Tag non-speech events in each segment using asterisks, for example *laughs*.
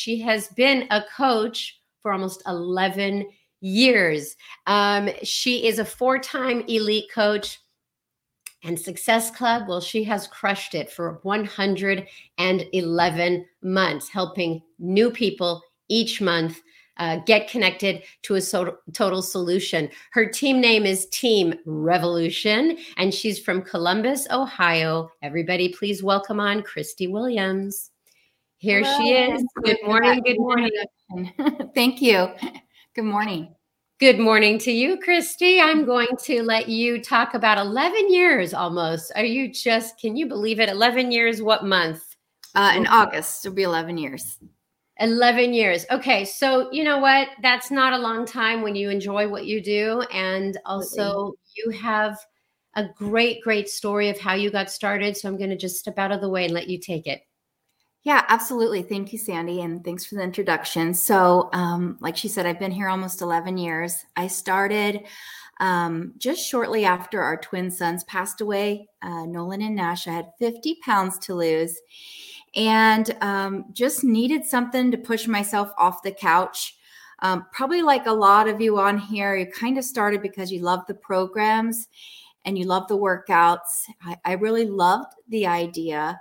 she has been a coach for almost 11 years. Um, she is a four time elite coach and Success Club. Well, she has crushed it for 111 months, helping new people each month uh, get connected to a so- total solution. Her team name is Team Revolution, and she's from Columbus, Ohio. Everybody, please welcome on Christy Williams. Here Hello. she is. Good morning. Good morning. *laughs* Thank you. *laughs* Good morning. Good morning to you, Christy. I'm going to let you talk about 11 years almost. Are you just, can you believe it? 11 years, what month? Uh, in August, it'll be 11 years. 11 years. Okay. So, you know what? That's not a long time when you enjoy what you do. And also, you have a great, great story of how you got started. So, I'm going to just step out of the way and let you take it. Yeah, absolutely. Thank you, Sandy. And thanks for the introduction. So, um, like she said, I've been here almost 11 years. I started um, just shortly after our twin sons passed away, uh, Nolan and Nash. I had 50 pounds to lose and um, just needed something to push myself off the couch. Um, probably like a lot of you on here, you kind of started because you love the programs and you love the workouts. I, I really loved the idea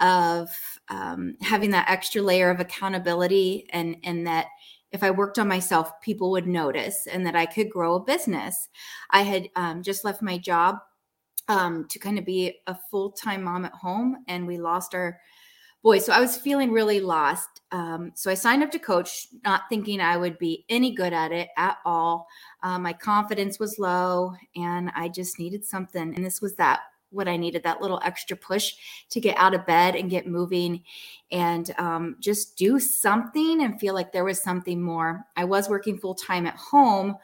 of um, having that extra layer of accountability and and that if I worked on myself, people would notice and that I could grow a business. I had um, just left my job um, to kind of be a full time mom at home, and we lost our boy. So I was feeling really lost. Um, so I signed up to coach, not thinking I would be any good at it at all. Uh, my confidence was low, and I just needed something. And this was that what I needed that little extra push to get out of bed and get moving and um, just do something and feel like there was something more. I was working full time at home.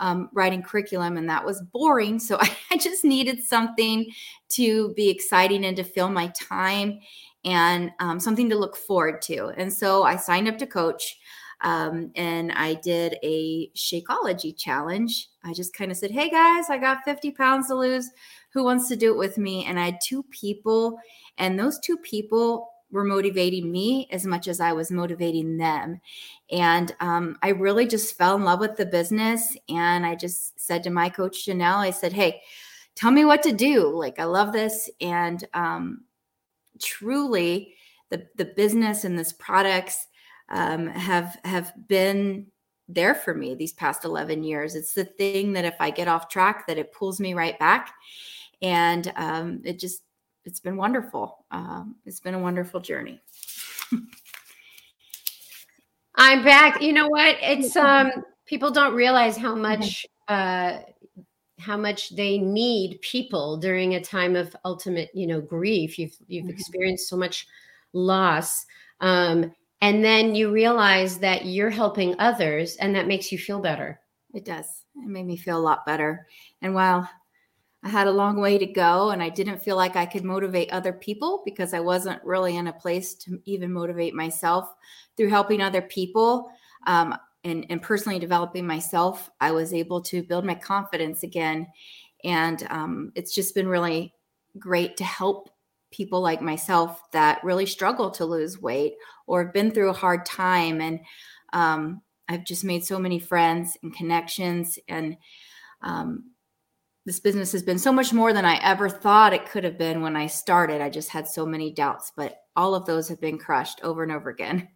Um, writing curriculum and that was boring so I, *laughs* I just needed something to be exciting and to fill my time and um, something to look forward to. And so I signed up to coach. Um, and I did a Shakeology challenge. I just kind of said, Hey guys, I got 50 pounds to lose. Who wants to do it with me? And I had two people, and those two people were motivating me as much as I was motivating them. And um, I really just fell in love with the business. And I just said to my coach, Janelle, I said, Hey, tell me what to do. Like, I love this. And um, truly the the business and this products um, have have been there for me these past 11 years it's the thing that if i get off track that it pulls me right back and um, it just it's been wonderful. Um, it's been a wonderful journey. *laughs* I'm back. You know what? It's um people don't realize how much uh how much they need people during a time of ultimate you know grief. You've you've mm-hmm. experienced so much loss um, and then you realize that you're helping others and that makes you feel better. It does. It made me feel a lot better. And while i had a long way to go and i didn't feel like i could motivate other people because i wasn't really in a place to even motivate myself through helping other people um, and, and personally developing myself, I was able to build my confidence again. And um, it's just been really great to help people like myself that really struggle to lose weight or have been through a hard time. And um, I've just made so many friends and connections. And um, this business has been so much more than I ever thought it could have been when I started. I just had so many doubts, but all of those have been crushed over and over again.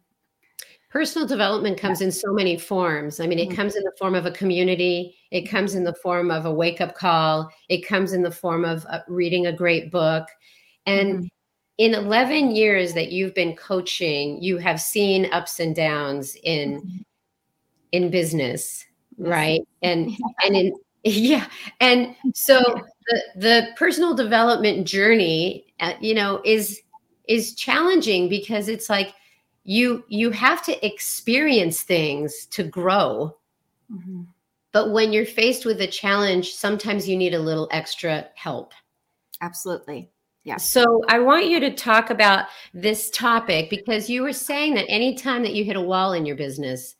Personal development comes yeah. in so many forms. I mean, it mm-hmm. comes in the form of a community, it comes in the form of a wake up call, it comes in the form of uh, reading a great book. And mm-hmm. in 11 years that you've been coaching, you have seen ups and downs in mm-hmm. in business, right? And *laughs* and in *laughs* yeah, and so the the personal development journey, uh, you know, is is challenging because it's like you you have to experience things to grow. Mm-hmm. but when you're faced with a challenge sometimes you need a little extra help. Absolutely. Yeah. So i want you to talk about this topic because you were saying that anytime that you hit a wall in your business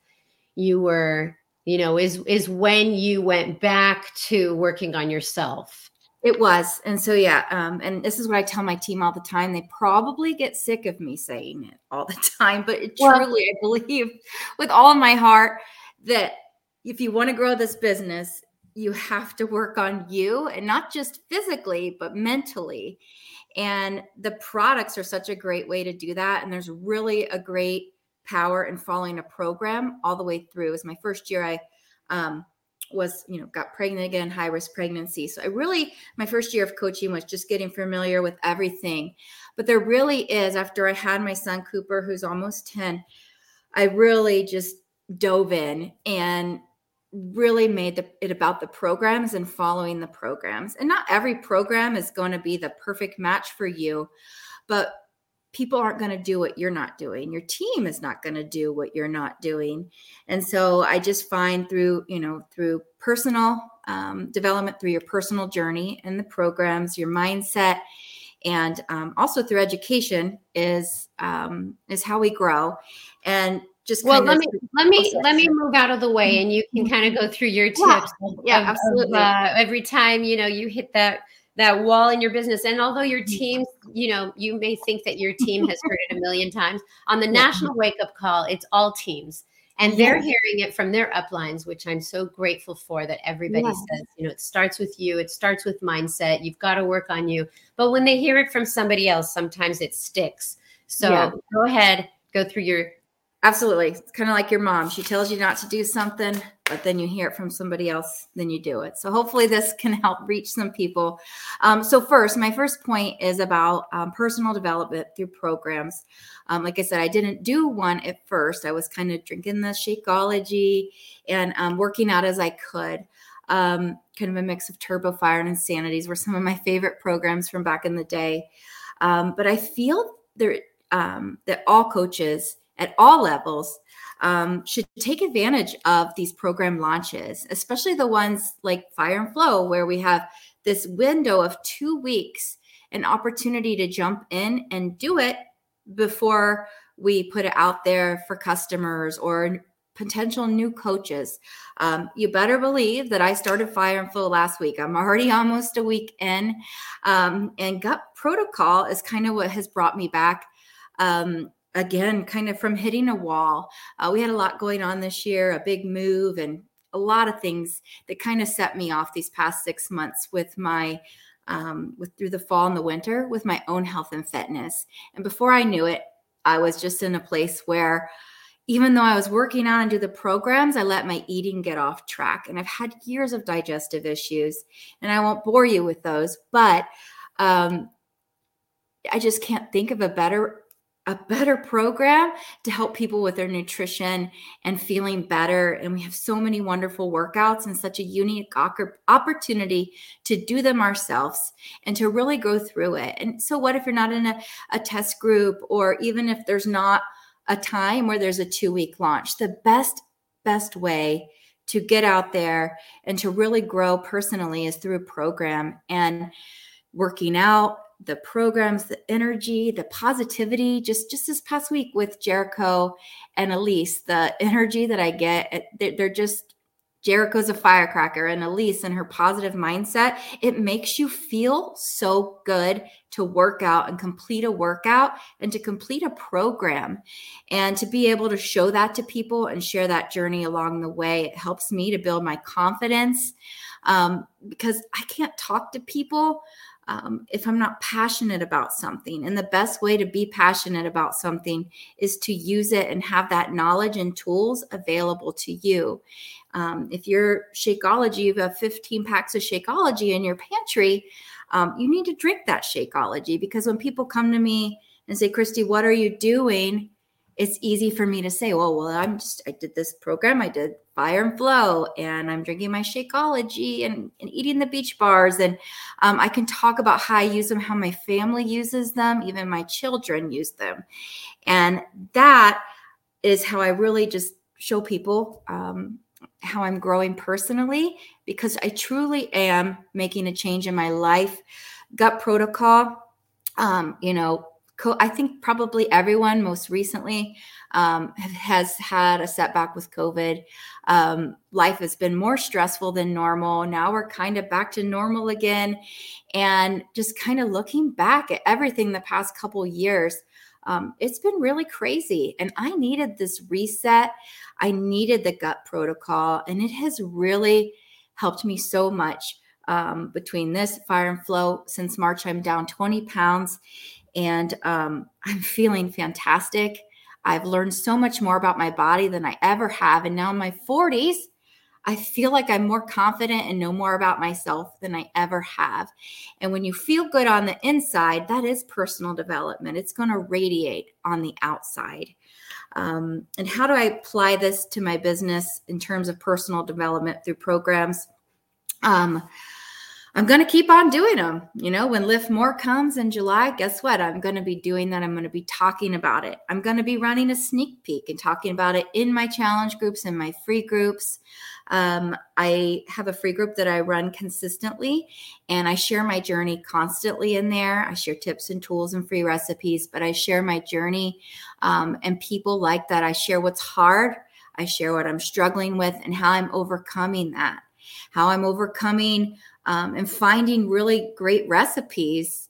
you were you know is is when you went back to working on yourself It was. And so, yeah. Um, and this is what I tell my team all the time. They probably get sick of me saying it all the *laughs* time, but it well, truly, I believe with all of my heart that if you want to grow this business, you have to work on you and not just physically, but mentally. And the products are such a great way to do that. And there's really a great power and following a program all the way through. It was my first year I um, was, you know, got pregnant again, high risk pregnancy. So I really, my first year of coaching was just getting familiar with everything. But there really is, after I had my son Cooper, who's almost 10, I really just dove in and really made the, it about the programs and following the programs. And not every program is going to be the perfect match for you, but people aren't going to do what you're not doing. Your team is not going to do what you're not doing. And so I just find through, you know, through personal um, development, through your personal journey and the programs, your mindset, and um, also through education is um, is how we grow. And just well let me let me process. let me move out of the way and you can kind of go through your tips yeah, of, absolutely of, uh, every time you know you hit that that wall in your business and although your mm-hmm. team you know you may think that your team has heard it a million times on the *laughs* national wake up call it's all teams and they're hearing it from their uplines which i'm so grateful for that everybody yeah. says you know it starts with you it starts with mindset you've got to work on you but when they hear it from somebody else sometimes it sticks so yeah. go ahead go through your Absolutely. It's kind of like your mom. She tells you not to do something, but then you hear it from somebody else, then you do it. So hopefully this *laughs* can help reach some people. Um, so first, my first point is about um, personal development through programs. Um, like I said, I didn't do one at first. I was kind of drinking the Shakeology and um, working out as I could. Um, kind of a mix of Turbo Fire and Insanities were some of my favorite programs from back in the day. Um, but I feel there that all coaches at all levels um, should take advantage of these program launches, especially the ones like Fire and Flow, where we have this window of two weeks, an opportunity to jump in and do it before we put it out there for customers or potential new coaches. Um, you better believe that I started Fire and Flow last week. I'm already *laughs* almost a week in. Um, and gut protocol is kind of what has brought me back. Um, again, kind of from hitting a wall. Uh, we had a lot going on this year, a big move, and a lot of things that kind of set me off these past six months with my um, with through the fall and the winter with my own health and fitness. And before I knew it, I was just in a place where even though I was working on and do the programs, I let my eating get off track. And I've had years of digestive issues, and I won't bore you with those, but um, I just can't think of a better a better program to help people with their nutrition and feeling better. And we have so many wonderful workouts and such a unique opportunity to do them ourselves and to really go through it. And so, what if you're not in a, a test group, or even if there's not a time where there's a two week launch? The best, best way to get out there and to really grow personally is through a program and working out the programs, the energy, the positivity. Just just this past week with Jericho and Elise, the energy that I get, they're just Jericho's a firecracker, and Elise and her positive mindset, it makes you feel so good to work out and complete a workout and to complete a program. And to be able to show that to people and share that journey along the way, it helps me to build my confidence um, because I can't talk to people um, if I'm not passionate about something. And the best way to be passionate about something is to use it and have that knowledge and tools available to you. Um, if you're Shakeology, you have 15 packs of Shakeology in your pantry, um, you need to drink that Shakeology because when people come to me and say, Christy, what are you doing? It's easy for me to say, well, well, I'm just, I did this program, I did fire and flow, and I'm drinking my Shakeology and, and eating the Beachbars. And um, I can talk about how I use them, how my family uses them, even my children use them. And that is how I really just show people um, how I'm growing personally because I truly am making a change in my life. Gut protocol, um, you know, I think probably everyone most recently um, has had a setback with COVID. Um, life has been more stressful than normal. Now we're kind of back to normal again. And just kind of looking back at everything the past couple years, um, it's been really crazy. And I needed this reset. I needed the gut protocol, and it has really helped me so much. Um, between this fire and flow since March, I'm down 20 pounds and um, I'm feeling fantastic. I've learned so much more about my body than I ever have. And now in my 40s, I feel like I'm more confident and know more about myself than I ever have. And when you feel good on the inside, that is personal development. It's going to radiate on the outside. Um, and how do I apply this to my business in terms of personal development through programs? Um, I'm going to keep on doing them. You know, when Lift More comes in July, guess what? I'm going to be doing that. I'm going to be talking about it. I'm going to be running a sneak peek and talking about it in my challenge groups and my free groups. Um, I have a free group that I run consistently and I share my journey constantly in there. I share tips and tools and free recipes, but I share my journey um, and people like that. I share what's hard, I share what I'm struggling with and how I'm overcoming that, how I'm overcoming um, and finding really great recipes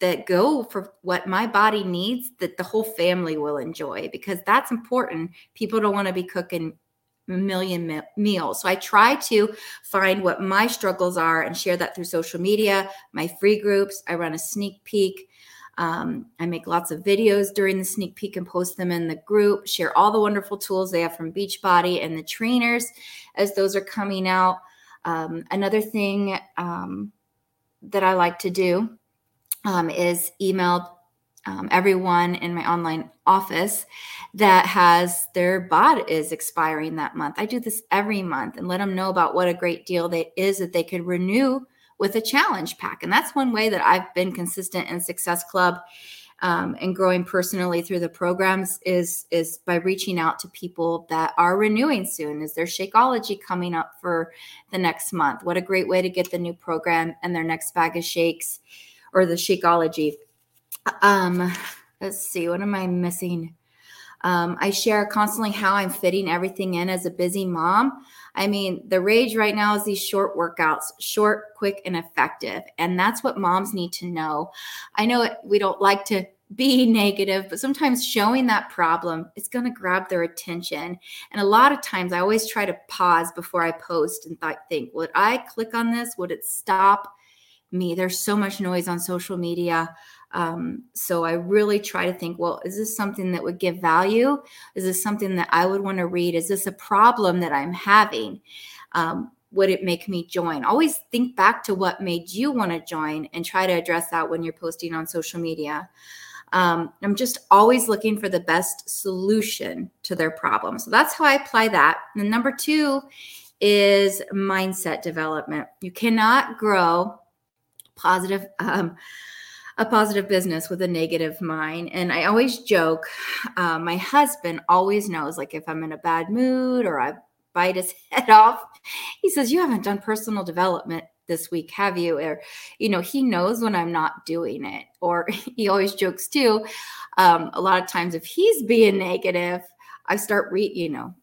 that go for what my body needs that the whole family will enjoy because that's important. People don't want to be cooking a million me- meals. So I try to find what my struggles are and share that through social media, my free groups. I run a sneak peek. Um, I make lots of videos during the sneak peek and post them in the group, share all the wonderful tools they have from Beachbody and the trainers as those are coming out. Um, another thing um, that I like to do um, is email um, everyone in my online office that has their BOD is expiring that month. I do this every month and let them know about what a great deal that is that they could renew with a challenge pack. And that's one way that I've been consistent in Success Club um, and growing personally through the programs is is by reaching out to people that are renewing soon. Is there Shakeology coming up for the next month? What a great way to get the new program and their next bag of shakes or the Shakeology. Um, let's see, what am I missing? Um, I share constantly how I'm fitting everything in as a busy mom. I mean, the rage right now is these short workouts, short, quick, and effective. And that's what moms need to know. I know we don't like to be *laughs* negative, but sometimes showing that problem is going to grab their attention. And a lot of times I always try to pause before I post and th- think, would I click on this? Would it stop me? There's so much noise on social media. Um, so I really try to think, well, is this something that would give value? Is this something that I would want to read? Is this a problem that I'm having? Um, would it make me join? Always think back to what made you want to join and try to address that when you're posting on social media. Um, I'm just always looking for the best solution to their problem. So that's how I apply that. And number two is mindset development. You cannot grow positive. Um, a positive business with a negative mind. And I always joke, uh, my husband always knows, like, if I'm in a bad mood or I bite his *laughs* head off, he says, You haven't done personal development this week, have you? Or, you know, he knows when I'm not doing it. Or *laughs* he always jokes too. Um, a lot of times, if he's being negative, I start re, you know,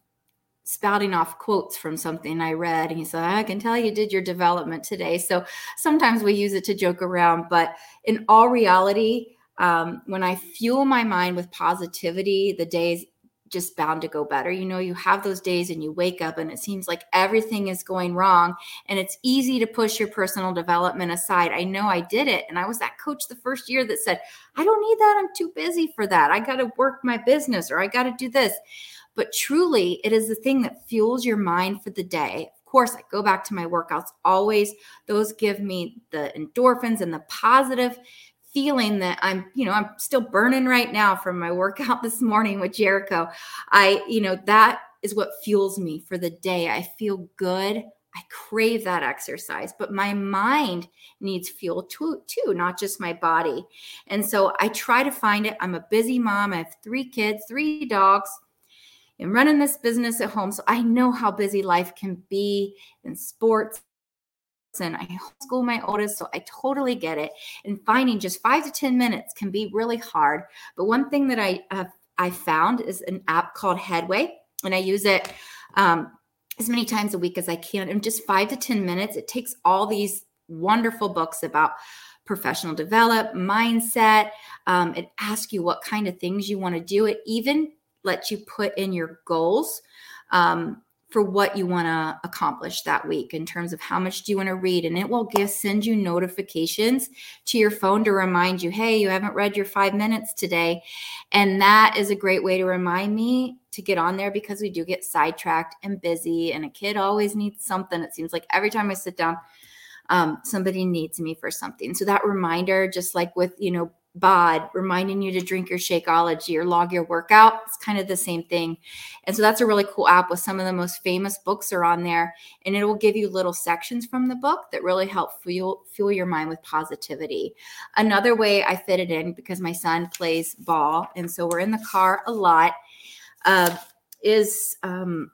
spouting off quotes from something I read. And he said, I can tell you did your development today. So sometimes we use it to joke around, but in all reality, um, when I fuel my mind with positivity, the days just bound to go better. You know, you have those days and you wake up and it seems like everything is going wrong. And it's easy to push your personal development aside. I know I did it. And I was that coach the first year that said, I don't need that. I'm too busy for that. I got to work my business or I got to do this. But truly, it is the thing that fuels your mind for the day. Of course, I go back to my workouts always. Those give me the endorphins and the positive feeling that I'm, you know, I'm still burning right now from my workout *laughs* this morning with Jericho. I, you know, that is what fuels me for the day. I feel good. I crave that exercise, but my mind needs fuel too, too, not just my body. And so I try to find it. I'm a busy mom. I have three kids, three dogs running this business at home. So I know how busy life can be in sports And I homeschool my oldest, so I totally get it. And finding just five to 10 minutes can be really hard. But one thing that I have I found is an app called Headway, and I use it um, as many times a week as I can. In just five to 10 minutes, it takes all these wonderful books about professional develop, mindset. Um, it asks you what kind of things you want to do. It even lets you put in your goals. Um, for what you want to accomplish that week in terms of how much do you want to read and it will give send you notifications to your phone to remind you hey you haven't read your 5 minutes today and that is a great way to remind me to get on there because we do get sidetracked and busy and a kid always needs something it seems like every time i sit down um, somebody needs me for something so that reminder just like with you know bod reminding you to drink your shakeology or log your workout. It's kind of the same thing. And so that's a really cool app with some of the most famous books are on there and it will give you little sections from the book that really help fuel fuel your mind with positivity. Another way i fit it in because my son plays ball and so we're in the car a lot uh, is um,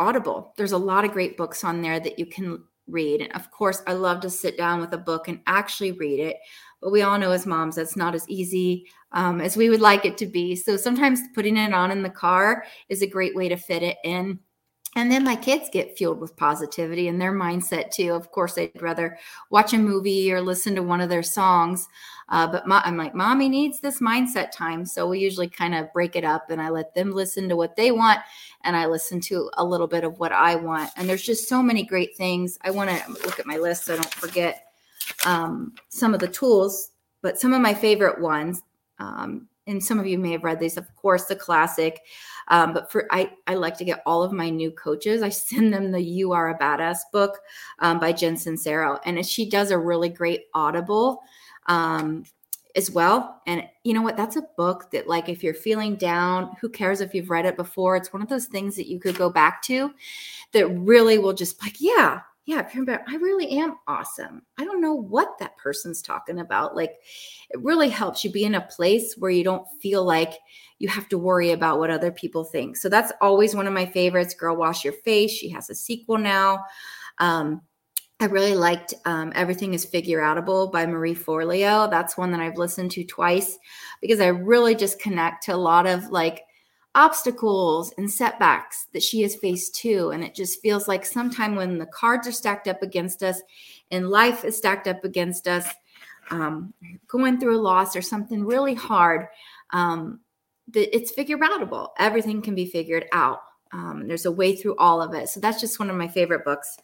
audible. There's a lot of great books on there that you can read. And of course i love to sit down with a book and actually read it but we all know as moms that's not as easy um, as we would like it to be. So sometimes putting it on in the car is a great way to fit it in. And then my kids get fueled with positivity and their mindset too. Of course, they'd rather watch a movie or listen to one of their songs. Uh, but my, I'm like, mommy needs this mindset time. So we usually kind of break it up and I let them listen to what they want and I listen to a little bit of what I want. And there's just so many great things. I want to look at my list so I don't forget um, some of the tools, but some of my favorite ones, um, and some of you may have read these, of course, the classic. Um, but for I, I like to get all of my new coaches. I *laughs* send them the "You Are a Badass" book um, by Jen Sincero, and she does a really great Audible um, as well. And you know what? That's a book that, like, if you're feeling down, who cares if you've read it before? It's one of those things that you could go back to that really will just like, yeah, yeah, I really am awesome. I don't know what that person's talking about. Like, it really helps you be in a place where you don't feel like you have to worry about what other people think. So that's always one of my favorites. Girl, Wash Your Face. She has a sequel now. Um, I really liked um, Everything is Figure Outable by Marie Forleo. That's one that I've listened to twice because I really just connect to a lot of like obstacles and setbacks that she has faced too. And it just feels like sometime when the cards are stacked up against us and life is stacked up against us, um, going through a loss or something really hard, um, that it's figure outable. Everything can be figured out. Um, there's a way through all of it. So that's just one of my favorite books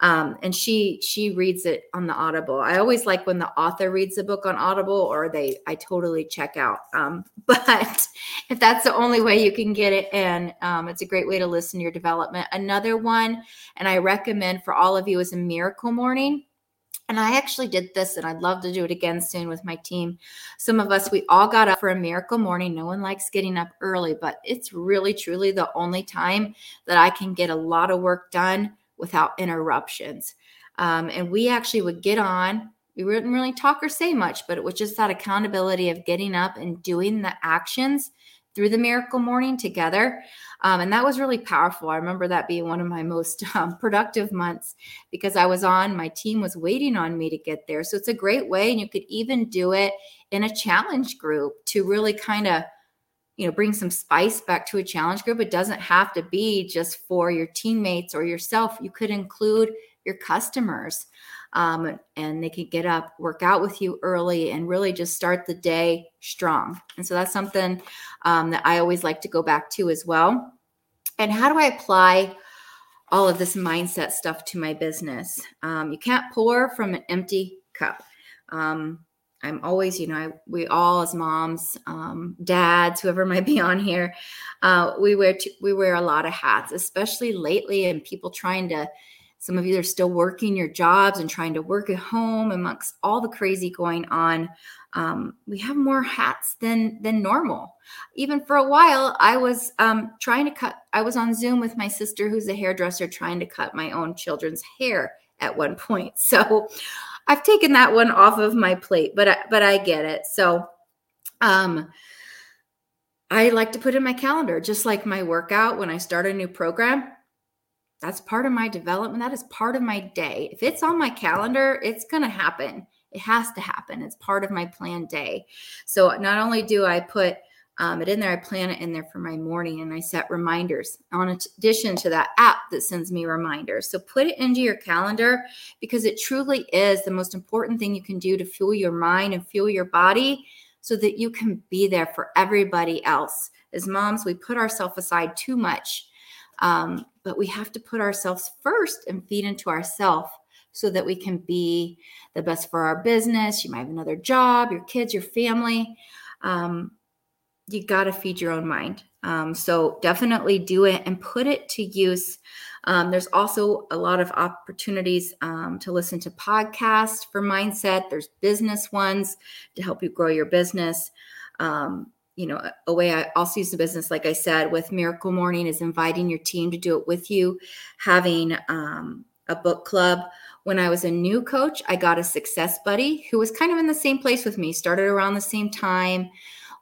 um, and she she reads it on the audible. I always like when the author reads the book on audible or they i totally check out. Um, *laughs* but if that's the only way you can get it and um, it's a great way to listen to your development. Another one and i recommend for all of you is a miracle morning. And I actually did this, and I'd love to do it again soon with my team. Some of us, we all got up for a miracle morning. No one likes getting up early, but it's really, truly the only time that I can get a lot of work done without interruptions. Um, and we actually would get on. We wouldn't really talk or say much, but it was just that accountability of getting up and doing the actions through the miracle morning together. Um, and that was really powerful. I remember that being one of my most *laughs* um, productive months because I was on, my team was waiting on me to get there. So it's a great way. And you could even do it in a challenge group to really kind of you know bring some spice back to a challenge group. It doesn't have to be just for your teammates or yourself. You could include your customers um, and they could get up work out with you early and really just start the day strong. And so that's something um, that i always like to go back to as well. And how do i apply all of this mindset stuff to my business? Um, you can't pour from an empty cup. Um, I'm always, you know, I, we all as moms, um, dads, whoever *laughs* might be on here, uh, we wear t- we wear a lot of hats, especially lately, and people trying to. Some of you are still working your jobs and trying to work at home amongst all the crazy going on. Um, we have more hats than than normal. Even for a while, I was um, trying to cut. I was on Zoom with my sister, who's a hairdresser, trying to cut my own children's hair at one point. *laughs* So I've taken that one off of my plate, but I, but I get it. So, um, I like to put in my calendar, just like my workout when I start a new program. that's part of my development. That is part of my day. If it's on my calendar, it's going to happen. It has to happen. It's part of my planned day. So not only do I put um, it in there, I plan it in there for my morning and I set reminders on addition to that app that sends me reminders. So put it into your calendar because it truly is the most important thing you can do to fuel your mind and fuel your body so that you can be there for everybody else. As moms, we put ourselves aside too much, um, but we have to put ourselves first and feed into ourselves so that we can be the best for our business. You might have another job, your kids, your family. Um, you got to feed your own mind. Um, so definitely do it and put it to use. Um, there's also a lot of opportunities um, to listen to podcasts for mindset. There's business ones to help you grow your business. Um, you know, a way I also use the business, like I said, with Miracle Morning is inviting your team to do it with you, having um, a book club. When I was a new coach, I got a success buddy who was kind of in the same place with me, started around the same time.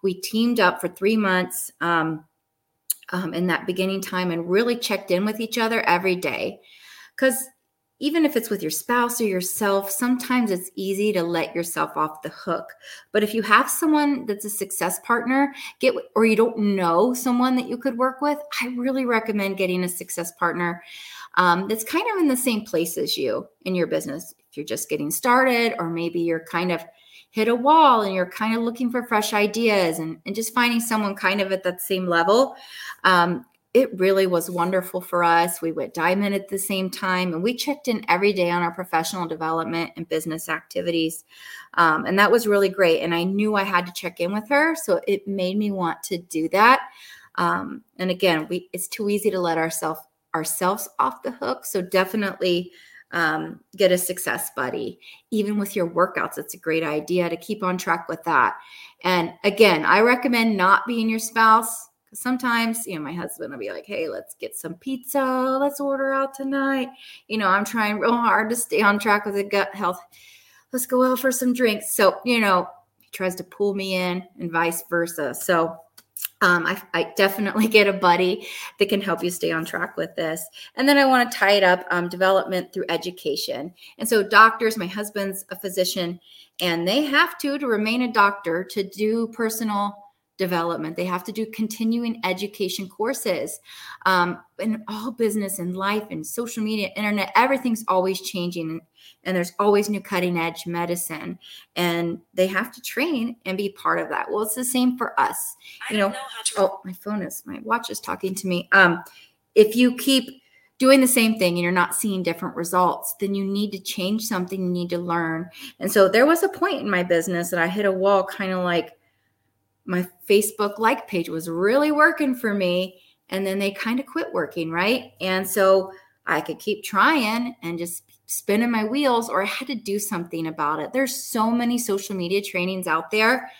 We teamed up for three months um, um, in that beginning time and really checked in with each other every day. Because even if it's with your spouse or yourself, sometimes it's easy to let yourself off the hook. But if you have someone that's a success partner, get or you don't know someone that you could work with, I really recommend getting a success partner um, that's kind of in the same place as you in your business. If you're just getting started, or maybe you're kind of hit a wall and you're kind of looking for fresh ideas and, and just finding someone kind of at that same level. Um, it really was wonderful for us. We went diamond at the same time and we checked in every day on our professional development and business activities. Um, and that was really great. And I knew I had to check in with her. So it made me want to do that. Um, and again, we it's too easy to let ourselves ourselves off the hook. So definitely um, get a success buddy. Even with your workouts, it's a great idea to keep on track with that. And again, I recommend not being your spouse because sometimes, you know, my husband will be like, hey, let's get some pizza. Let's order out tonight. You know, I'm trying real hard to stay on track with the gut health. Let's go out for some drinks. So, you know, he tries to pull me in and vice versa. So, um, I, I, definitely *laughs* get a buddy that can help you stay on track with this. And then I want to tie it up um, development through education. And so, doctors, my husband's a physician, and they have to, to remain a doctor, to do personal development. They have to do continuing education courses. Um, in all business and life and social media, internet, everything's always changing. And, there's always new cutting edge medicine. And they have to train and be part of that. Well, it's the same for us. I you know, know to- oh, my phone is, my watch is talking to me. Um, if you keep doing the same thing and you're not seeing different results, then you need to change something, you need to learn. And so there was a point in my business that I hit a wall, kind of like, my Facebook like page was really working for me. And then they kind of quit working, right? And so I could keep trying and just spinning my wheels, or I had to do something about it. There's so many social media trainings out there.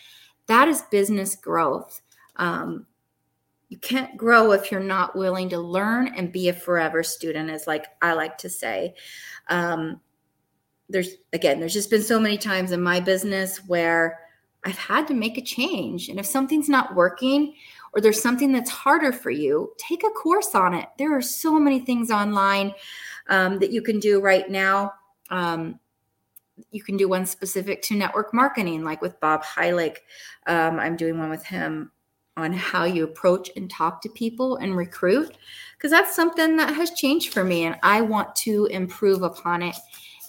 That is business growth. Um, you can't grow if you're not willing to learn and be a forever student, as like I like to say. Um, there's again, there's just been so many times in my business where I've had to make a change. And if something's not working or there's something that's harder for you, take a course on it. There are so many things online um, that you can do right now. Um, you can do one specific to network marketing, like with Bob Heilig. Um, I'm doing one with him on how you approach and talk to people and recruit, because that's something that has changed for me. And I want to improve upon it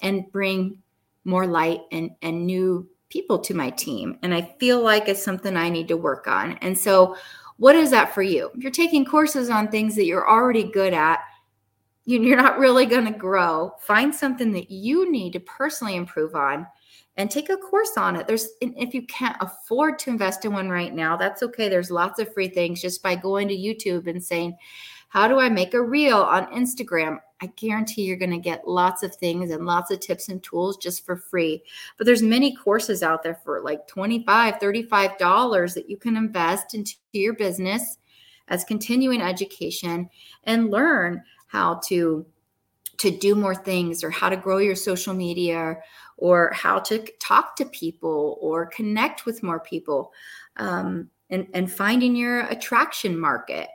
and bring more light and, and new people to my team. And I feel like it's something I need to work on. And so, what is that for you? You're taking courses on things that you're already good at, you're not really going to grow. Find something that you need to personally improve on and take a course on it. There's if you can't afford to invest in one right now, that's okay. There's lots of free things just by going to YouTube and saying, "How do I make a reel on Instagram?" I guarantee you're going to get lots of things and lots of tips and tools just for free. But there's many courses out there for like 25, 35 dollars that you can invest into your business as continuing education and learn how to to do more things or how to grow your social media or how to talk to people or connect with more people um, and, and finding your attraction market.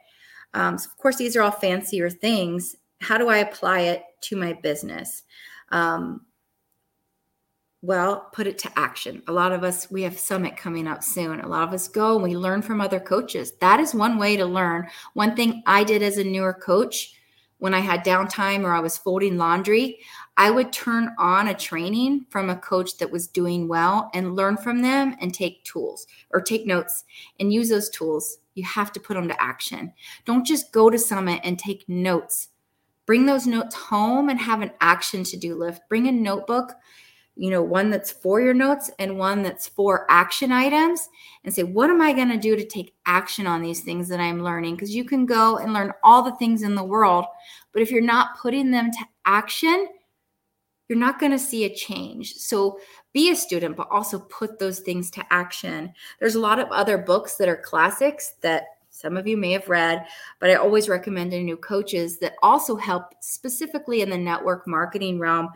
Um, so of course, these are all fancier things how do I apply it to my business? Um, well, put it to action. A lot of us, we have summit coming up soon. A lot of us go and we learn from other coaches. That is one way to learn. One thing I did as a newer coach when I had downtime or I was folding laundry, I would turn on a training from a coach that was doing well and learn from them and take tools or take notes and use those tools. You have to put them to action. Don't just go to summit and take notes. Bring those notes home and have an action to do list. Bring a notebook you know, one that's for your notes and one that's for action items and say, what am I going to do to take action on these things that I'm learning? Because you can go and learn all the things in the world, but if you're not putting them to action, you're not going to see a change. So be a student, but also put those things to action. There's a lot of other books that are classics that some of you may have read, but I always recommend to new coaches that also help specifically in the network marketing realm.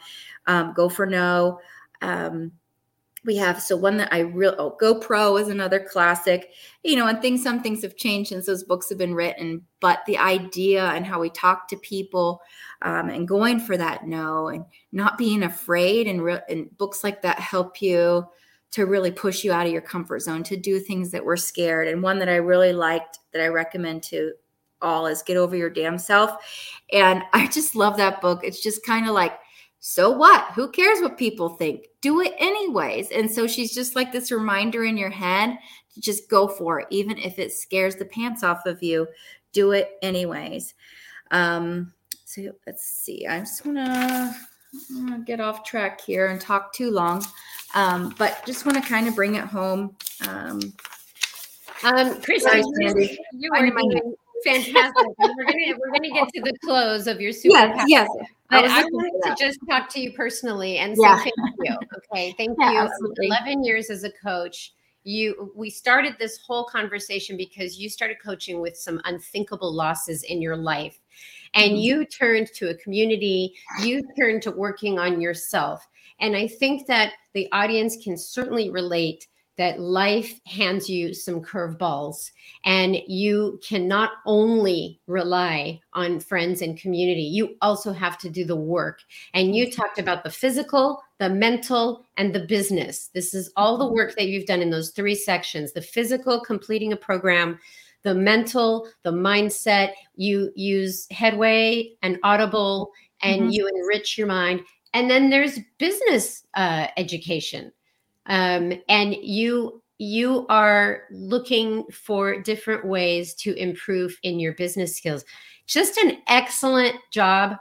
Um, Go for No. Um, we have so one that I real oh, Go Pro is another classic, you know, and things some things have changed since those books have been written, but the idea and how we talk to people um, and going for that no and not being afraid and, re- and books like that help you to really push you out of your comfort zone to do things that we're scared. And one that I really liked that I recommend to all is Get Over Your Damn Self. And *laughs* I just love that book. It's just kind of like, so what? Who cares what people think? Do it anyways. And so she's just like this reminder in your head to just go for it, even if it scares the pants off of you. Do it anyways. Um, so let's see. I just want to get off track here and talk too long. Um, but just want to kind of bring it home. Um, um, Christy, you, you are doing fantastic. we're gonna we're gonna get to the close of your super. Yes, yes. But I, I wanted to just talk to you personally and say yeah. thank you. Okay, *laughs* thank yeah, you. Absolutely. Eleven years as a coach. You, we started this whole conversation because you started coaching with some unthinkable losses in your life, and mm-hmm. you turned to a community. You turned to working on yourself and I think that the audience can certainly relate that life hands you some curveballs and you can not only rely on friends and community you also have to do the work and you talked about the physical the mental and the business this is all the work that you've done in those three sections the physical completing a program the mental the mindset you use headway and audible and mm-hmm. you enrich your mind. And then there's business uh, education. Um, and you you are looking for different ways to improve in your business skills. Just an excellent job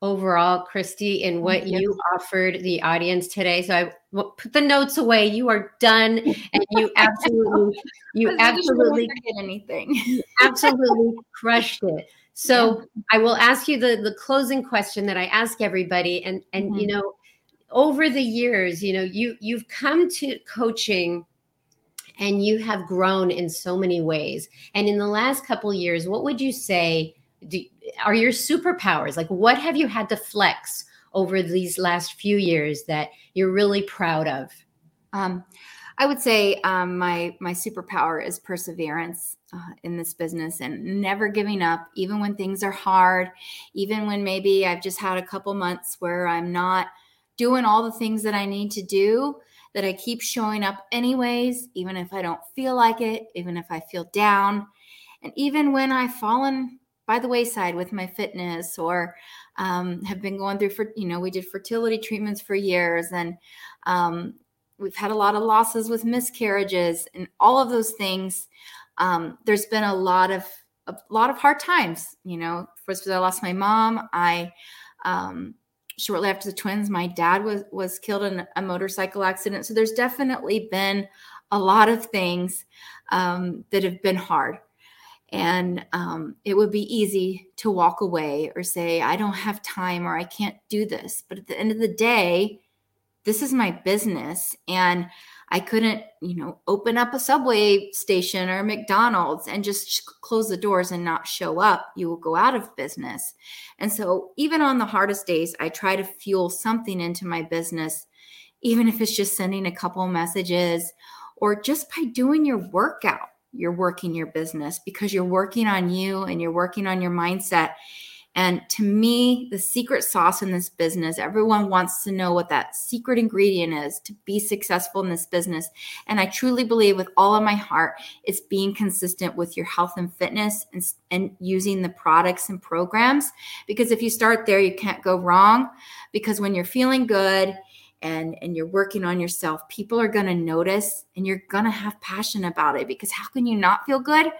overall christy in what you. you offered the audience today so i put the notes away you are done and you *laughs* absolutely you absolutely anything *laughs* absolutely crushed it so yeah. I will ask you the the closing question that I ask everybody, and and mm-hmm. you know, over the years, you know, you you've come to coaching and you have grown in so many ways. And in the last couple years, what would you say do, are your superpowers? Like, what have you had to flex over these last few years that you're really proud of? Um, I would say um, my my superpower is perseverance uh, in this business and never giving up, even when things are hard, even when maybe I've just had a couple months where I'm not doing all the things that I need to do. That I keep showing up anyways, even if I don't feel like it, even if I feel down, and even when I've fallen by the wayside with my fitness or um, have been going through for you know we did fertility treatments for years and um, we've had a lot of losses with miscarriages and all of those things. Um, there's been a lot of a lot of hard times. You know, first I lost my mom. I um, shortly after the twins, my dad was was killed in a motorcycle accident. So there's definitely been a lot of things um, that have been hard. And um, it would be easy to walk away or say, I don't have time or I can't do this. But at the end of the day, this is my business and I couldn't, you know, open up a subway station or McDonald's and just close the doors and not show up. You will go out of business. And so, even on the hardest days, I try to fuel something into my business, even if it's just sending a couple messages or just by doing your workout. You're working your business because you're working on you and you're working on your mindset. And to me, the secret sauce in this business, everyone wants to know what that secret ingredient is to be successful in this business. And I truly believe with all of my heart, it's being consistent with your health and fitness and, and using the products and programs. Because if you start there, you can't go wrong. Because when you're feeling good, and and you're working on yourself people are going to notice and you're going to have passion about it because how can you not feel good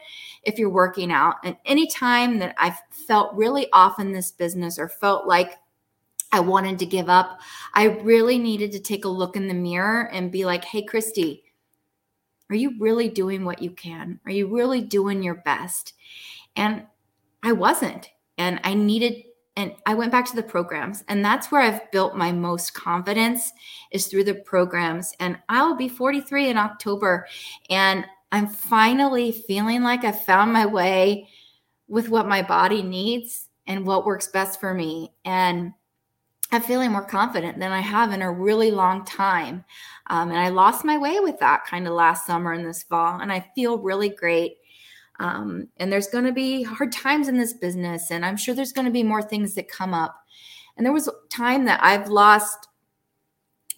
if you're working out? And anytime that i've felt really off in this business or felt like i wanted to give up i really needed to take a look in the mirror and be like hey christy are you really doing what you can? Are you really doing your best? And i wasn't and i needed and I went back to the programs and that's where I've built my most confidence is through the programs and I'll be 43 in October and I'm finally feeling like I found my way with what my body needs and what works best for me and I'm feeling more confident than I have in a really long time. Um, and I lost my way with that kind of last summer and this fall. And I feel really great. Um, and there's going to be hard times in this business, and I'm sure there's going to be more things that come up. And there was time that I've lost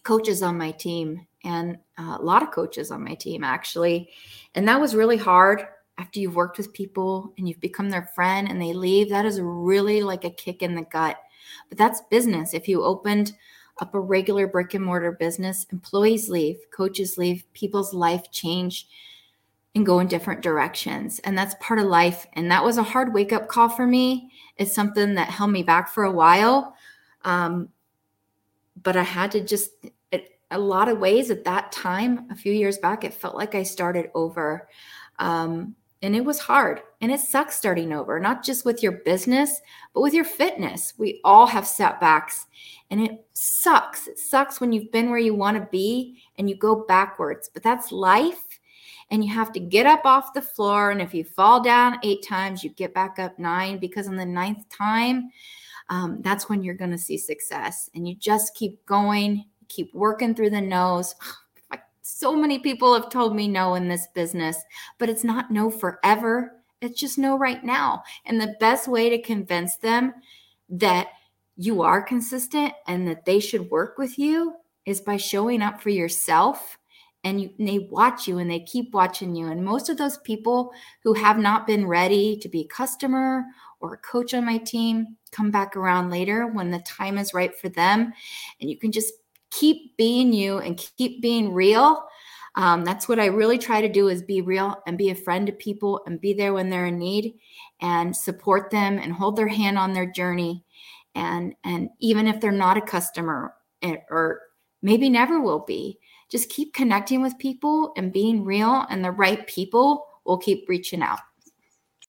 coaches on my team, and uh, a lot of coaches on my team actually, and that was really hard. After you've worked with people and you've become their friend and they leave, that is really like a kick in the gut. But that's business. If you opened up a regular brick and mortar business, employees leave, coaches leave, people's life change and go in different directions. And that's part of life. And that was a hard wake up call for me. It's something that held me back for a while. Um, but I had to just, it, a lot of ways at that time, a few years back, it felt like I started over. Um, and it was hard. And it sucks starting over, not just with your business, but with your fitness. We all have setbacks. And it sucks. It sucks when you've been where you want to be and you go backwards. But that's life and you have to get up off the floor. And if you fall down eight times, you get back up nine because on the ninth time, um, that's when you're going to see success. And you just keep going, keep working through the nose. *sighs* So many people have told me no in this business, but it's not no forever. It's just no right now. And the best way to convince them that you are consistent and that they should work with you is by showing up for yourself and, you, and they watch you and they keep watching you. And most of those people who have not been ready to be a customer or a coach on my team come back around later when the time is right for them. And you can just keep being you and keep being real. Um, that's what I really try to do is be real and be a friend to people and be there when they're in need and support them and hold their hand on their journey. And and even if they're not a customer eh, or maybe never will be, just keep connecting with people and being real, and the right people will keep reaching out.